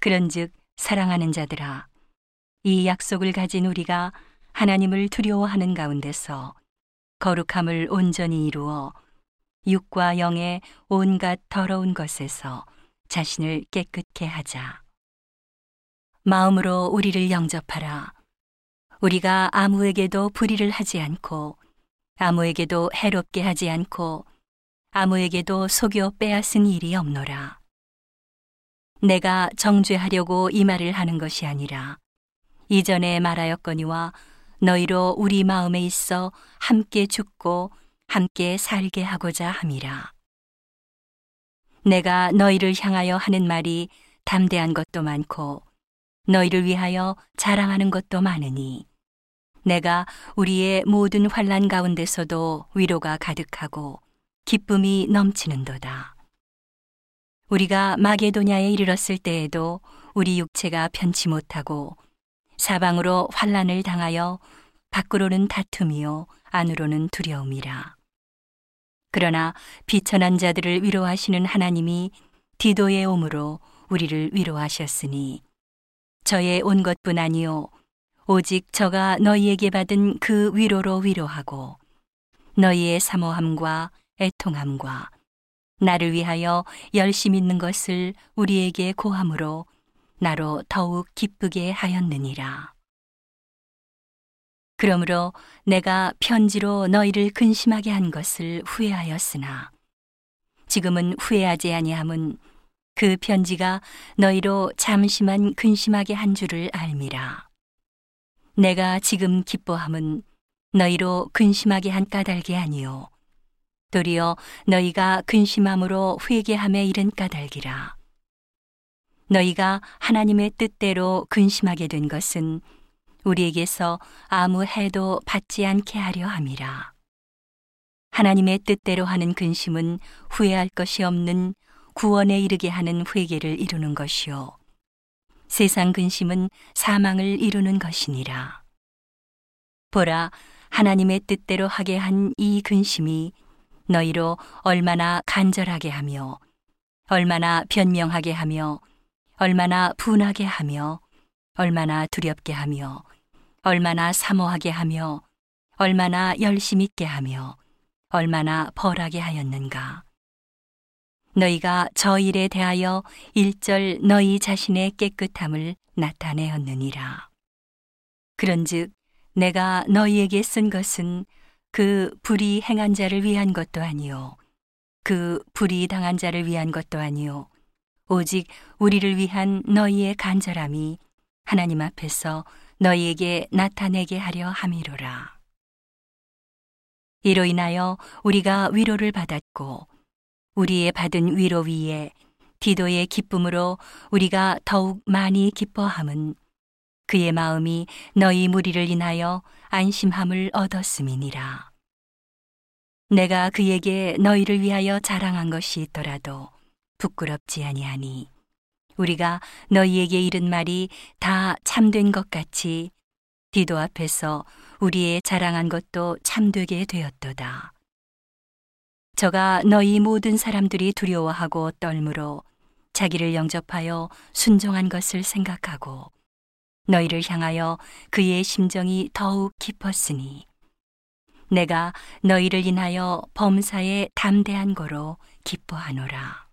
그런즉 사랑하는 자들아 이 약속을 가진 우리가 하나님을 두려워하는 가운데서 거룩함을 온전히 이루어 육과 영의 온갖 더러운 것에서 자신을 깨끗게 하자. 마음으로 우리를 영접하라. 우리가 아무에게도 불의를 하지 않고 아무에게도 해롭게 하지 않고 아무에게도 속여 빼앗은 일이 없노라. 내가 정죄하려고 이 말을 하는 것이 아니라 이전에 말하였거니와 너희로 우리 마음에 있어 함께 죽고 함께 살게 하고자 함이라. 내가 너희를 향하여 하는 말이 담대한 것도 많고 너희를 위하여 자랑하는 것도 많으니 내가 우리의 모든 환란 가운데서도 위로가 가득하고 기쁨이 넘치는도다. 우리가 마게도냐에 이르렀을 때에도 우리 육체가 편치 못하고 사방으로 환란을 당하여 밖으로는 다툼이요 안으로는 두려움이라. 그러나 비천한 자들을 위로하시는 하나님이 디도의 오므로 우리를 위로하셨으니 저의 온 것뿐 아니요 오직 저가 너희에게 받은 그 위로로 위로하고 너희의 사모함과 애통함과 나를 위하여 열심 있는 것을 우리에게 고함으로 나로 더욱 기쁘게 하였느니라. 그러므로 내가 편지로 너희를 근심하게 한 것을 후회하였으나 지금은 후회하지 아니함은 그 편지가 너희로 잠시만 근심하게 한 줄을 알미라. 내가 지금 기뻐함은 너희로 근심하게 한 까닭이 아니요 도리어 너희가 근심함으로 회개함에 이른 까닭이라. 너희가 하나님의 뜻대로 근심하게 된 것은 우리에게서 아무 해도 받지 않게 하려 함이라. 하나님의 뜻대로 하는 근심은 후회할 것이 없는 구원에 이르게 하는 회개를 이루는 것이요. 세상 근심은 사망을 이루는 것이니라. 보라, 하나님의 뜻대로 하게 한 이 근심이 너희로 얼마나 간절하게 하며, 얼마나 변명하게 하며, 얼마나 분하게 하며, 얼마나 두렵게 하며, 얼마나 사모하게 하며 얼마나 열심 있게 하며 얼마나 벌하게 하였는가. 너희가 저 일에 대하여 일절 너희 자신의 깨끗함을 나타내었느니라. 그런즉 내가 너희에게 쓴 것은 그 불이 행한 자를 위한 것도 아니요 그 불이 당한 자를 위한 것도 아니요 오직 우리를 위한 너희의 간절함이 하나님 앞에서 너희에게 나타내게 하려 함이로라. 이로 인하여 우리가 위로를 받았고 우리의 받은 위로 위에 디도의 기쁨으로 우리가 더욱 많이 기뻐함은 그의 마음이 너희 무리를 인하여 안심함을 얻었음이니라. 내가 그에게 너희를 위하여 자랑한 것이 있더라도 부끄럽지 아니하니 우리가 너희에게 이른 말이 다 참된 것 같이 디도 앞에서 우리의 자랑한 것도 참되게 되었도다. 저가 너희 모든 사람들이 두려워하고 떨므로 자기를 영접하여 순종한 것을 생각하고 너희를 향하여 그의 심정이 더욱 깊었으니 내가 너희를 인하여 범사에 담대한 거로 기뻐하노라.